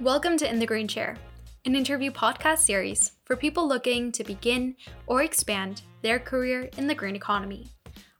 Welcome to In the Green Chair, an interview podcast series for people looking to begin or expand their career in the green economy.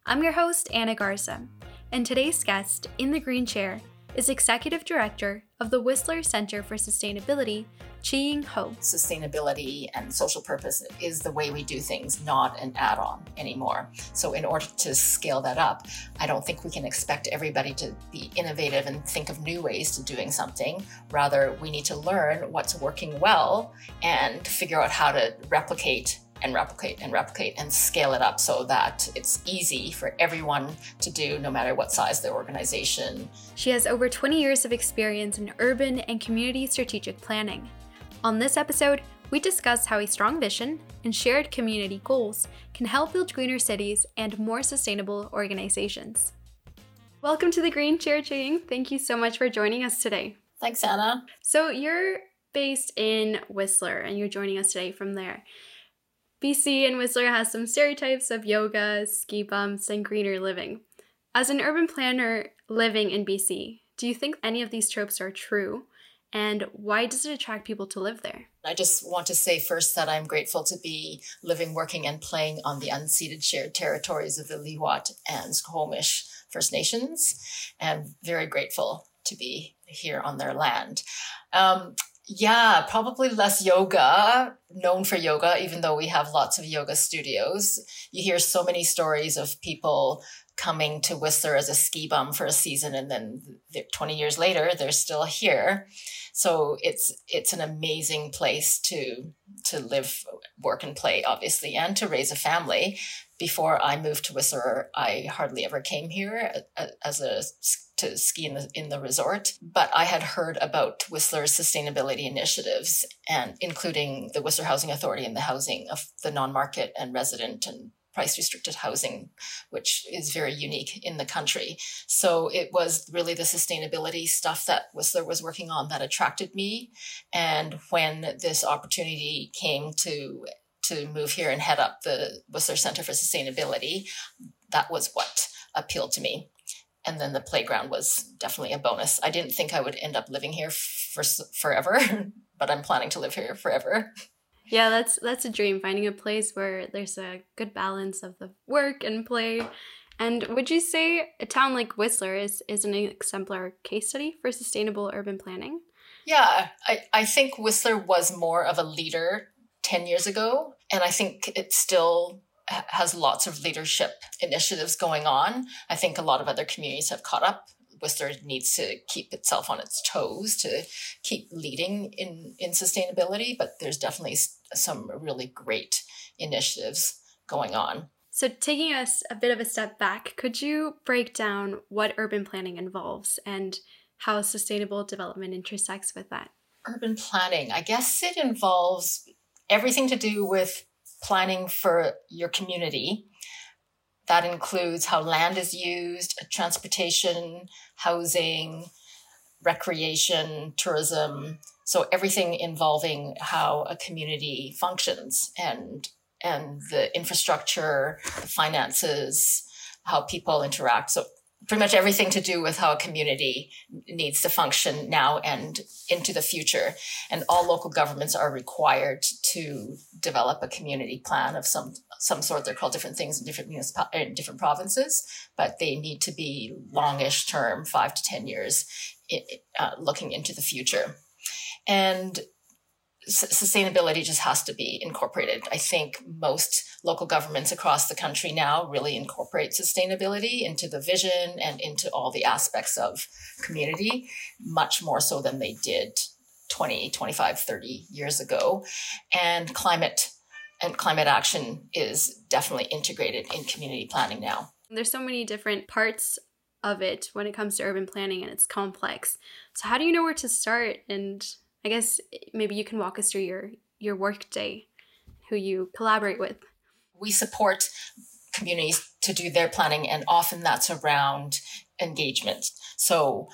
I'm your host, Anna Garza, and today's guest in the Green Chair is Executive Director of the Whistler Center for Sustainability, Cheeying Ho. Sustainability and social purpose is the way we do things, not an add on anymore. So, in order to scale that up, I don't think we can expect everybody to be innovative and think of new ways to doing something. Rather, we need to learn what's working well and figure out how to replicate and replicate and replicate and scale it up so that it's easy for everyone to do no matter what size their organization. She has over 20 years of experience in urban and community strategic planning. On this episode, we discuss how a strong vision and shared community goals can help build greener cities and more sustainable organizations. Welcome to the Green Chair Cheeying. Thank you so much for joining us today. Thanks, Anna. So, you're based in Whistler and you're joining us today from there. BC and Whistler has some stereotypes of yoga, ski bumps, and greener living. As an urban planner living in BC, do you think any of these tropes are true? And why does it attract people to live there? I just want to say first that I'm grateful to be living, working, and playing on the unceded shared territories of the Lil'wat and Squamish First Nations, and very grateful to be here on their land. Um, yeah, probably less yoga, known for yoga, even though we have lots of yoga studios. You hear so many stories of people coming to Whistler as a ski bum for a season and then 20 years later they're still here. So it's it's an amazing place to to live, work and play obviously and to raise a family. Before I moved to Whistler, I hardly ever came here uh, as a to ski in the, in the resort, but I had heard about Whistler's sustainability initiatives and including the Whistler Housing Authority and the housing of the non-market and resident and price restricted housing, which is very unique in the country. So it was really the sustainability stuff that Whistler was working on that attracted me. And when this opportunity came to to move here and head up the Whistler Center for Sustainability, that was what appealed to me and then the playground was definitely a bonus. I didn't think I would end up living here for forever, but I'm planning to live here forever. Yeah, that's that's a dream finding a place where there's a good balance of the work and play. And would you say a town like Whistler is is an exemplar case study for sustainable urban planning? Yeah, I, I think Whistler was more of a leader 10 years ago. And I think it still has lots of leadership initiatives going on. I think a lot of other communities have caught up. Whistler needs to keep itself on its toes to keep leading in, in sustainability, but there's definitely some really great initiatives going on. So, taking us a bit of a step back, could you break down what urban planning involves and how sustainable development intersects with that? Urban planning, I guess it involves everything to do with planning for your community. That includes how land is used, transportation, housing, recreation, tourism. So everything involving how a community functions and and the infrastructure, the finances, how people interact. So pretty much everything to do with how a community needs to function now and into the future. And all local governments are required to develop a community plan of some some sort. They're called different things in different in different provinces, but they need to be longish term, five to ten years, uh, looking into the future. And sustainability just has to be incorporated. I think most local governments across the country now really incorporate sustainability into the vision and into all the aspects of community, much more so than they did 20, 25, 30 years ago. And climate and climate action is definitely integrated in community planning now. There's so many different parts of it when it comes to urban planning and it's complex. So how do you know where to start and I guess maybe you can walk us through your your work day, who you collaborate with. We support communities to do their planning, and often that's around engagement. So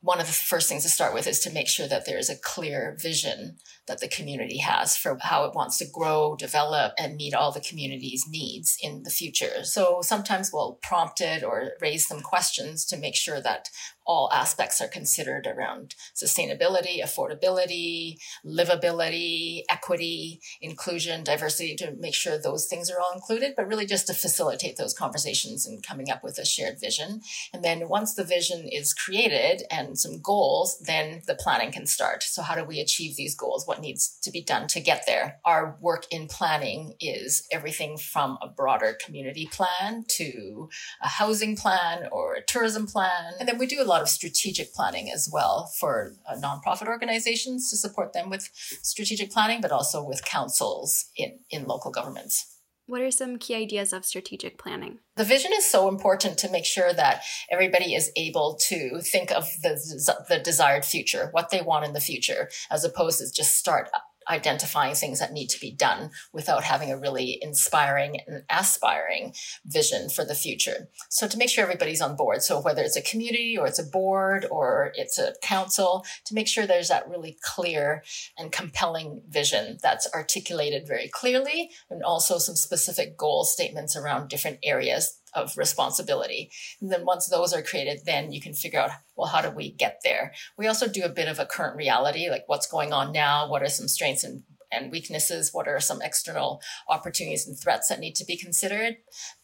one of the first things to start with is to make sure that there is a clear vision that the community has for how it wants to grow, develop, and meet all the community's needs in the future. So sometimes we'll prompt it or raise some questions to make sure that all aspects are considered around sustainability, affordability, livability, equity, inclusion, diversity to make sure those things are all included, but really just to facilitate those conversations and coming up with a shared vision. And then once the vision is created and some goals, then the planning can start. So how do we achieve these goals? What needs to be done to get there? Our work in planning is everything from a broader community plan to a housing plan or a tourism plan. And then we do a lot lot of strategic planning as well for uh, nonprofit organizations to support them with strategic planning, but also with councils in, in local governments. What are some key ideas of strategic planning? The vision is so important to make sure that everybody is able to think of the, the desired future, what they want in the future, as opposed to just start identifying things that need to be done without having a really inspiring and aspiring vision for the future. So to make sure everybody's on board. So whether it's a community or it's a board or it's a council, to make sure there's that really clear and compelling vision that's articulated very clearly and also some specific goal statements around different areas of responsibility. And then once those are created, then you can figure out, well, how do we get there? We also do a bit of a current reality, like what's going on now? What are some strengths and and weaknesses what are some external opportunities and threats that need to be considered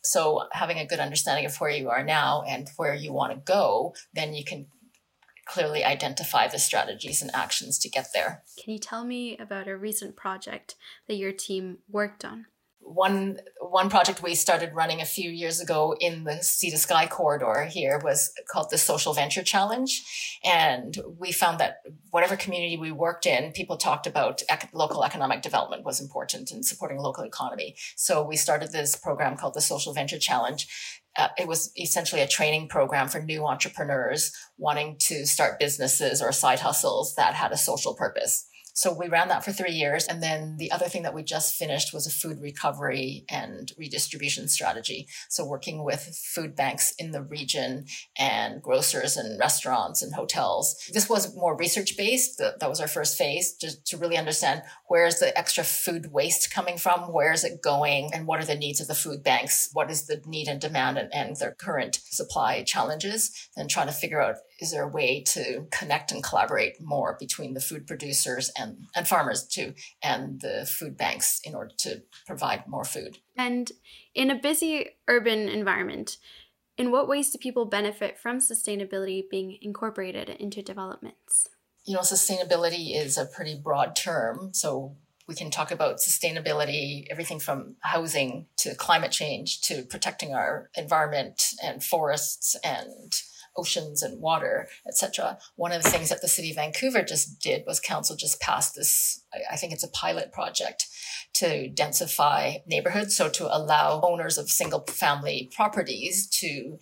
so having a good understanding of where you are now and where you want to go then you can clearly identify the strategies and actions to get there can you tell me about a recent project that your team worked on one one project we started running a few years ago in the sea to sky corridor here was called the social venture challenge. And we found that whatever community we worked in people talked about ec- local economic development was important in supporting local economy. So we started this program called the social venture challenge. Uh, it was essentially a training program for new entrepreneurs wanting to start businesses or side hustles that had a social purpose so we ran that for three years. And then the other thing that we just finished was a food recovery and redistribution strategy. So working with food banks in the region and grocers and restaurants and hotels. This was more research based. That was our first phase to, to really understand where is the extra food waste coming from? Where is it going? And what are the needs of the food banks? What is the need and demand and, and their current supply challenges? And trying to figure out is there a way to connect and collaborate more between the food producers and, and farmers too and the food banks in order to provide more food? And in a busy urban environment in what ways do people benefit from sustainability being incorporated into developments? You know sustainability is a pretty broad term so we can talk about sustainability, everything from housing to climate change to protecting our environment and forests and oceans and water, etc. One of the things that the city of Vancouver just did was council just passed this, I think it's a pilot project to densify neighborhoods. So to allow owners of single family properties to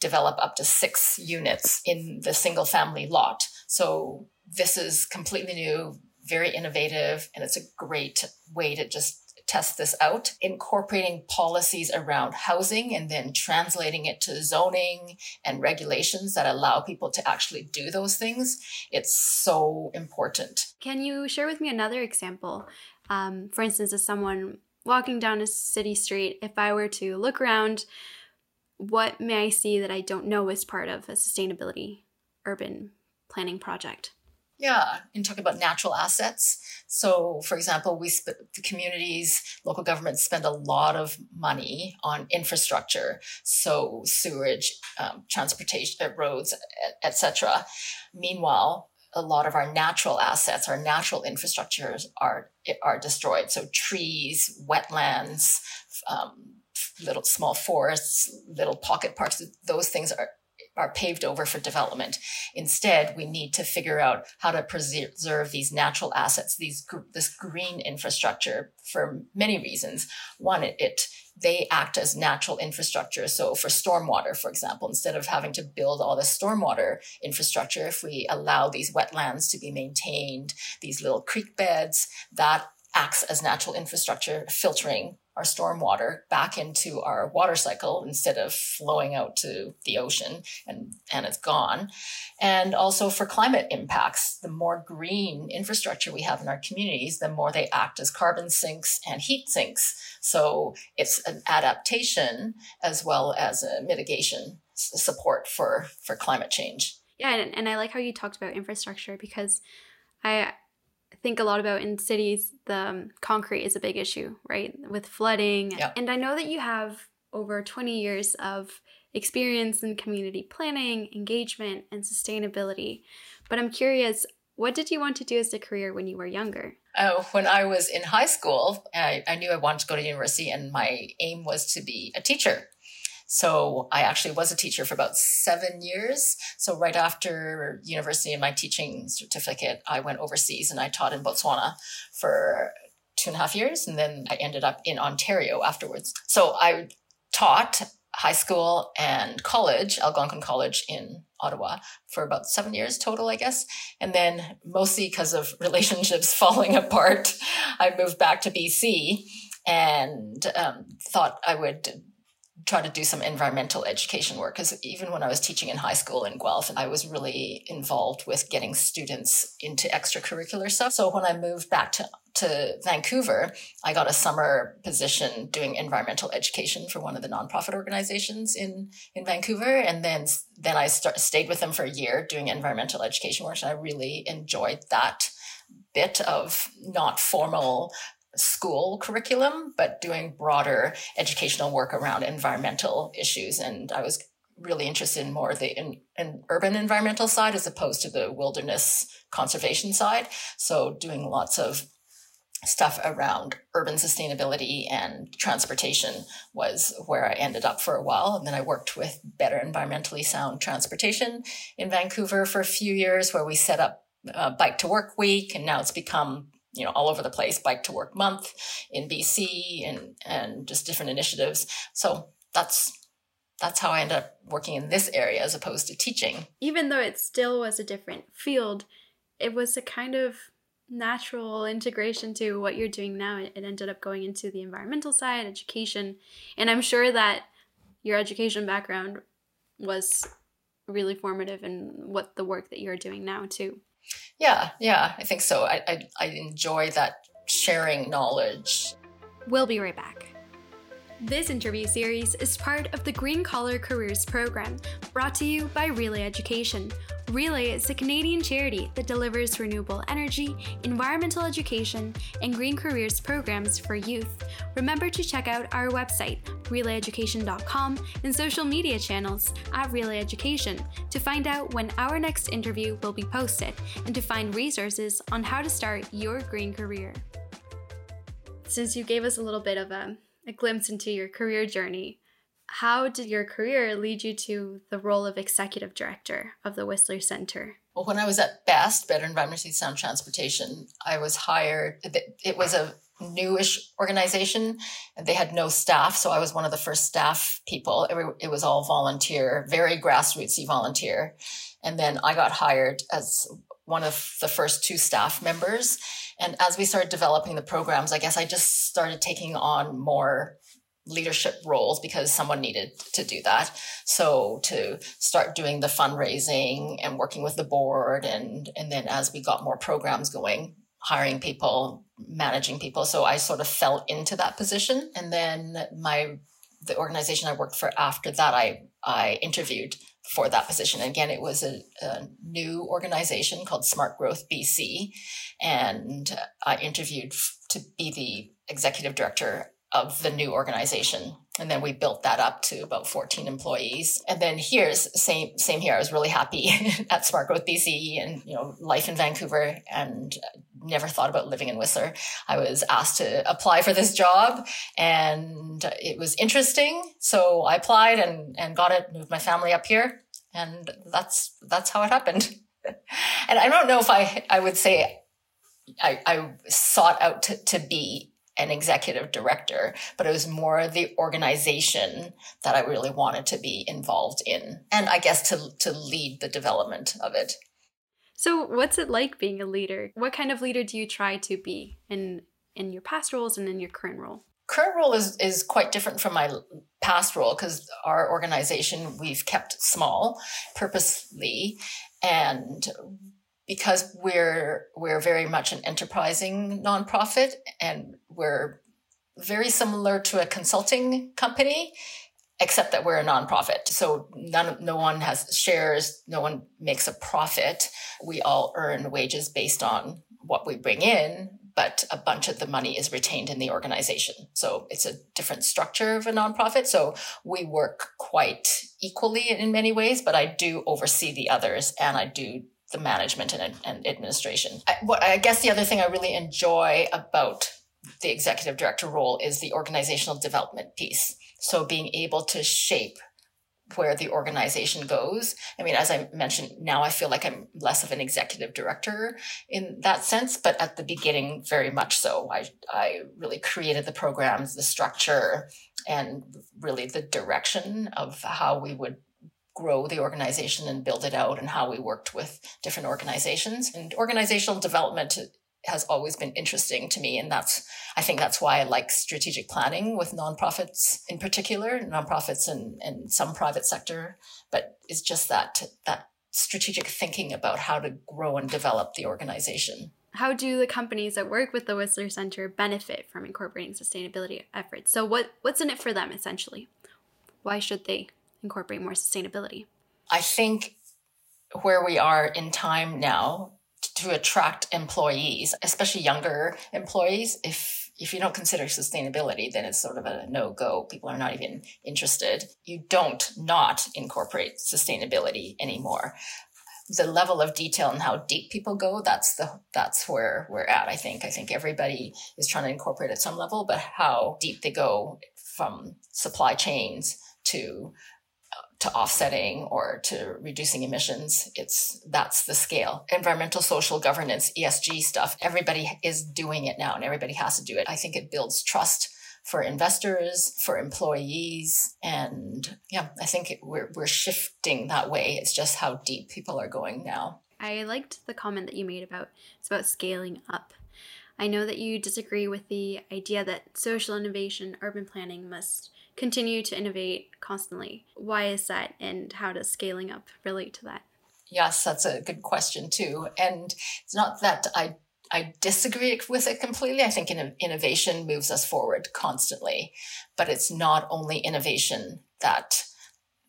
develop up to six units in the single family lot. So this is completely new, very innovative, and it's a great way to just test this out, incorporating policies around housing and then translating it to zoning and regulations that allow people to actually do those things. It's so important. Can you share with me another example? Um, for instance, as someone walking down a city street, if I were to look around, what may I see that I don't know is part of a sustainability urban planning project? Yeah, and talk about natural assets. So, for example, we sp- the communities, local governments spend a lot of money on infrastructure, so sewage, um, transportation, uh, roads, etc. Meanwhile, a lot of our natural assets, our natural infrastructures are are destroyed. So trees, wetlands, um, little small forests, little pocket parks, those things are are paved over for development. Instead, we need to figure out how to preserve these natural assets, these this green infrastructure for many reasons. One, it, it they act as natural infrastructure. So for stormwater, for example, instead of having to build all this stormwater infrastructure, if we allow these wetlands to be maintained, these little creek beds, that acts as natural infrastructure filtering our stormwater back into our water cycle instead of flowing out to the ocean and, and it's gone. And also for climate impacts, the more green infrastructure we have in our communities, the more they act as carbon sinks and heat sinks. So it's an adaptation as well as a mitigation support for, for climate change. Yeah, and, and I like how you talked about infrastructure because I think a lot about in cities, the um, concrete is a big issue, right? With flooding. And I know that you have over 20 years of experience in community planning, engagement, and sustainability. But I'm curious, what did you want to do as a career when you were younger? Uh, when I was in high school, I, I knew I wanted to go to university, and my aim was to be a teacher. So I actually was a teacher for about seven years. So right after university and my teaching certificate, I went overseas and I taught in Botswana for two and a half years. And then I ended up in Ontario afterwards. So I taught high school and college, Algonquin College in Ottawa for about seven years total, I guess. And then mostly because of relationships falling apart, I moved back to BC and um, thought I would try to do some environmental education work because even when I was teaching in high school in Guelph, I was really involved with getting students into extracurricular stuff. So when I moved back to to Vancouver, I got a summer position doing environmental education for one of the nonprofit organizations in in Vancouver, and then then I start, stayed with them for a year doing environmental education work, and I really enjoyed that bit of not formal school curriculum, but doing broader educational work around environmental issues. And I was really interested in more the in, in urban environmental side as opposed to the wilderness conservation side. So doing lots of stuff around urban sustainability and transportation was where I ended up for a while. And then I worked with Better Environmentally Sound Transportation in Vancouver for a few years, where we set up Bike to Work Week. And now it's become you know all over the place bike to work month in bc and and just different initiatives. So that's that's how i ended up working in this area as opposed to teaching. Even though it still was a different field it was a kind of natural integration to what you're doing now. It ended up going into the environmental side education and i'm sure that your education background was really formative in what the work that you're doing now too yeah, yeah, I think so. I, I, I enjoy that sharing knowledge. We'll be right back. This interview series is part of the Green Collar Careers program brought to you by Relay Education. Relay is a Canadian charity that delivers renewable energy, environmental education, and green careers programs for youth. Remember to check out our website, relayeducation.com, and social media channels at Relay Education to find out when our next interview will be posted and to find resources on how to start your green career. Since you gave us a little bit of a a glimpse into your career journey. How did your career lead you to the role of executive director of the Whistler Center? Well, when I was at BEST, Better Environmentally Sound Transportation, I was hired. It was a newish organization and they had no staff. So I was one of the first staff people. It, was all volunteer, very grassrootsy volunteer. And then I got hired as one of the first two staff members. And as we started developing the programs, I guess I just started taking on more leadership roles because someone needed to do that. So to start doing the fundraising and working with the board and and then as we got more programs going, hiring people, managing people. So I sort of fell into that position. And then my the organization I worked for after that I I interviewed for that position. Again, it was a, a, new organization called Smart Growth BC, and I interviewed to be the executive director of the new organization. And then we built that up to about 14 employees. And then here's same same here. I was really happy at Smart Growth BC and you know life in Vancouver and never thought about living in Whistler. I was asked to apply for this job and it was interesting. So I applied and, and got it, moved my family up here. And that's, that's how it happened. and I don't know if I, I would say I, I sought out to, to be an executive director, but it was more the organization that I really wanted to be involved in. And I guess to, to lead the development of it. So, what's it like being a leader? What kind of leader do you try to be in in your past roles and in your current role? current role is is quite different from my past role because our organization we've kept small purposely and because we're we're very much an enterprising nonprofit and we're very similar to a consulting company except that we're a nonprofit so none no one has shares no one makes a profit we all earn wages based on what we bring in but a bunch of the money is retained in the organization. So it's a different structure of a nonprofit. So we work quite equally in many ways, but I do oversee the others and I do the management and, and administration. I, what I guess the other thing I really enjoy about the executive director role is the organizational development piece. So being able to shape where the organization goes. I mean, as I mentioned, now I feel like I'm less of an executive director in that sense, but at the beginning, very much so. I, I really created the programs, the structure, and really the direction of how we would grow the organization and build it out and how we worked with different organizations. And organizational development has always been interesting to me. And that's, I think that's why I like strategic planning with nonprofits in particular, nonprofits and, and some private sector, but it's just that, that strategic thinking about how to grow and develop the organization. How do the companies that work with the Whistler Center benefit from incorporating sustainability efforts? So what, what's in it for them essentially? Why should they incorporate more sustainability? I think where we are in time now, to attract employees, especially younger employees. If if you don't consider sustainability, then it's sort of a no go. People are not even interested. You don't not incorporate sustainability anymore. The level of detail and how deep people go, that's the that's where we're at. I think. I think everybody is trying to incorporate at some level, but how deep they go from supply chains to to offsetting or to reducing emissions. It's that's the scale. Environmental, social governance, ESG stuff. Everybody is doing it now and everybody has to do it. I think it builds trust for investors, for employees. And yeah, I think we're, we're shifting that way. It's just how deep people are going now. I liked the comment that you made about it's about scaling up. I know that you disagree with the idea that social innovation, urban planning must continue to innovate constantly. Why is that, and how does scaling up relate to that? Yes, that's a good question too. And it's not that I I disagree with it completely. I think innovation moves us forward constantly, but it's not only innovation that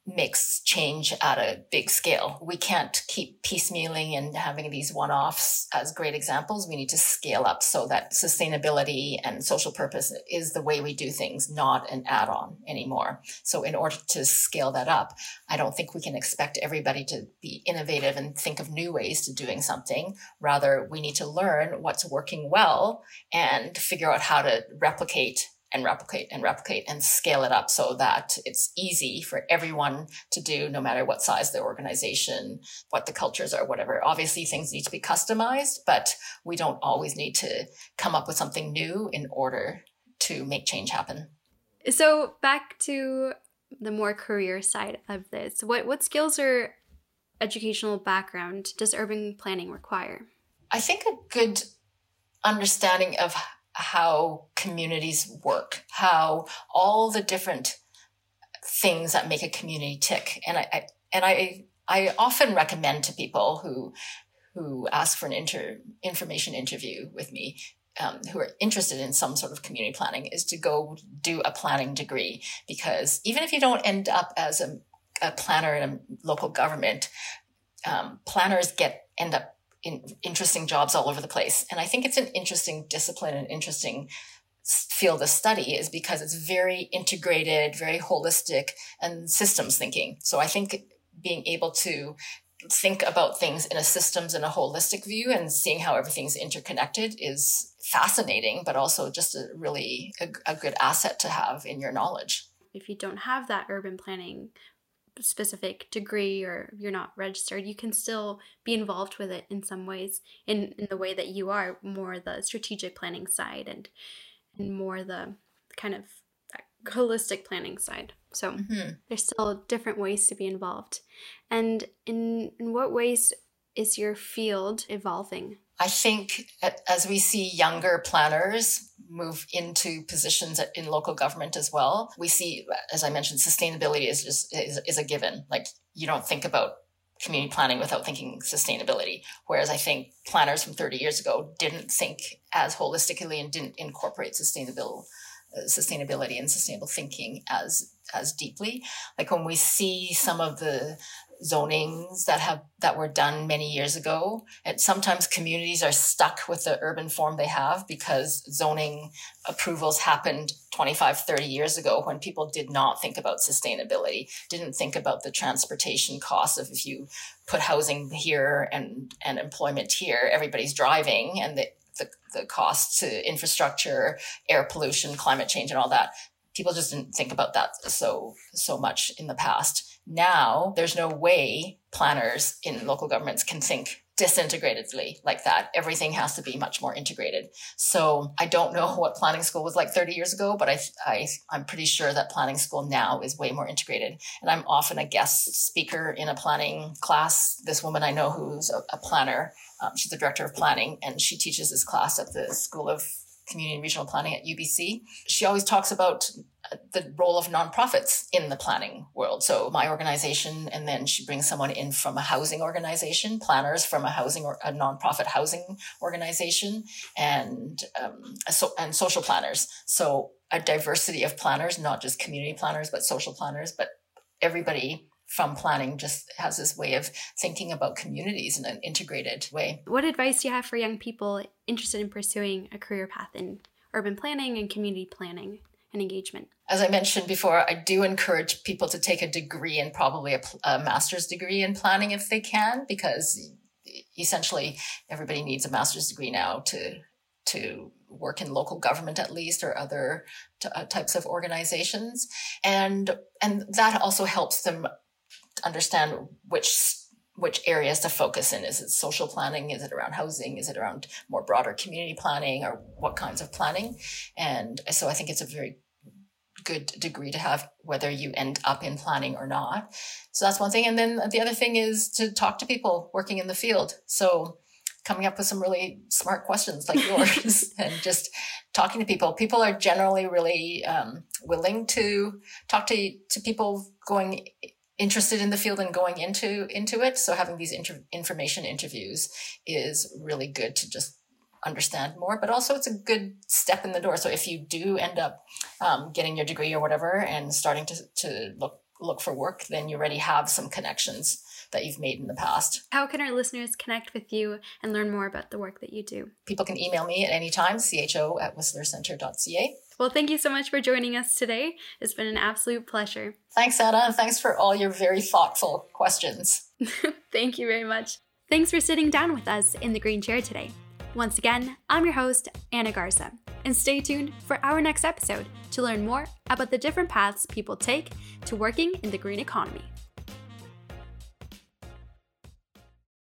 makes change at a big scale. We can't keep piecemealing and having these one offs as great examples. We need to scale up so that sustainability and social purpose is the way we do things, not an add on anymore. So, in order to scale that up, I don't think we can expect everybody to be innovative and think of new ways to doing something. Rather, we need to learn what's working well and figure out how to replicate and replicate and replicate and scale it up so that it's easy for everyone to do no matter what size the organization, what the cultures are, whatever. Obviously things need to be customized, but we don't always need to come up with something new in order to make change happen. So back to the more career side of this. What what skills or educational background does urban planning require? I think a good understanding of how communities work, how all the different things that make a community tick. And I, I and I I often recommend to people who who ask for an inter, information interview with me um, who are interested in some sort of community planning is to go do a planning degree because even if you don't end up as a, a planner in a local government, um, planners get end up in interesting jobs all over the place. And I think it's an interesting discipline and interesting field of study is because it's very integrated, very holistic and systems thinking. So I think being able to think about things in a systems and a holistic view and seeing how everything's interconnected is fascinating, but also just a really a, a good asset to have in your knowledge. If you don't have that urban planning specific degree or you're not registered, you can still be involved with it in some ways in, in the way that you are more the strategic planning side and, and more the kind of holistic planning side. So mm-hmm. there's still different ways to be involved. And in, in what ways is your field evolving I think as we see younger planners move into positions in local government as well, we see, as I mentioned, sustainability is just is, is a given. Like you don't think about community planning without thinking sustainability. Whereas I think planners from 30 years ago didn't think as holistically and didn't incorporate sustainable uh, sustainability and sustainable thinking as as deeply. Like when we see some of the zonings that have that were done many years ago. And sometimes communities are stuck with the urban form they have because zoning approvals happened 25 30 years ago when people did not think about sustainability didn't think about the transportation costs of if you put housing here and and employment here everybody's driving and the the, the cost to infrastructure air pollution climate change and all that. People just didn't think about that so so much in the past now there's no way planners in local governments can think disintegratedly like that. Everything has to be much more integrated. So I don't know what planning school was like 30 years ago, but I, I, I'm pretty sure that planning school now is way more integrated. And I'm often a guest speaker in a planning class. This woman I know who's a, a planner, um, she's the director of planning, and she teaches this class at the School of Community and Regional Planning at UBC. She always talks about the role of nonprofits in the planning world. So my organization, and then she brings someone in from a housing organization, planners from a housing or a nonprofit housing organization, and um, so and social planners. So a diversity of planners, not just community planners, but social planners, but everybody from planning just has this way of thinking about communities in an integrated way. What advice do you have for young people interested in pursuing a career path in urban planning and community planning? and engagement. As I mentioned before, I do encourage people to take a degree and probably a, a master's degree in planning if they can, because essentially everybody needs a master's degree now to to work in local government at least or other t- uh, types of organizations and and that also helps them understand which which areas to focus in. Is it social planning? Is it around housing? Is it around more broader community planning or what kinds of planning? And so I think it's a very good degree to have whether you end up in planning or not. So that's one thing. And then the other thing is to talk to people working in the field. So coming up with some really smart questions like yours and just talking to people. People are generally really um, willing to talk to, to people going interested in the field and going into into it. So having these inter- information interviews is really good to just understand more. But also, it's a good step in the door. So if you do end up um, getting your degree or whatever and starting to to look look for work, then you already have some connections that you've made in the past. How can our listeners connect with you and learn more about the work that you do? People can email me at any time, cho at whistlercenter.ca. Well, thank you so much for joining us today. It's been an absolute pleasure. Thanks, Anna, and thanks for all your very thoughtful questions. thank you very much. Thanks for sitting down with us in the green chair today. Once again, I'm your host, Anna Garza, and stay tuned for our next episode to learn more about the different paths people take to working in the green economy.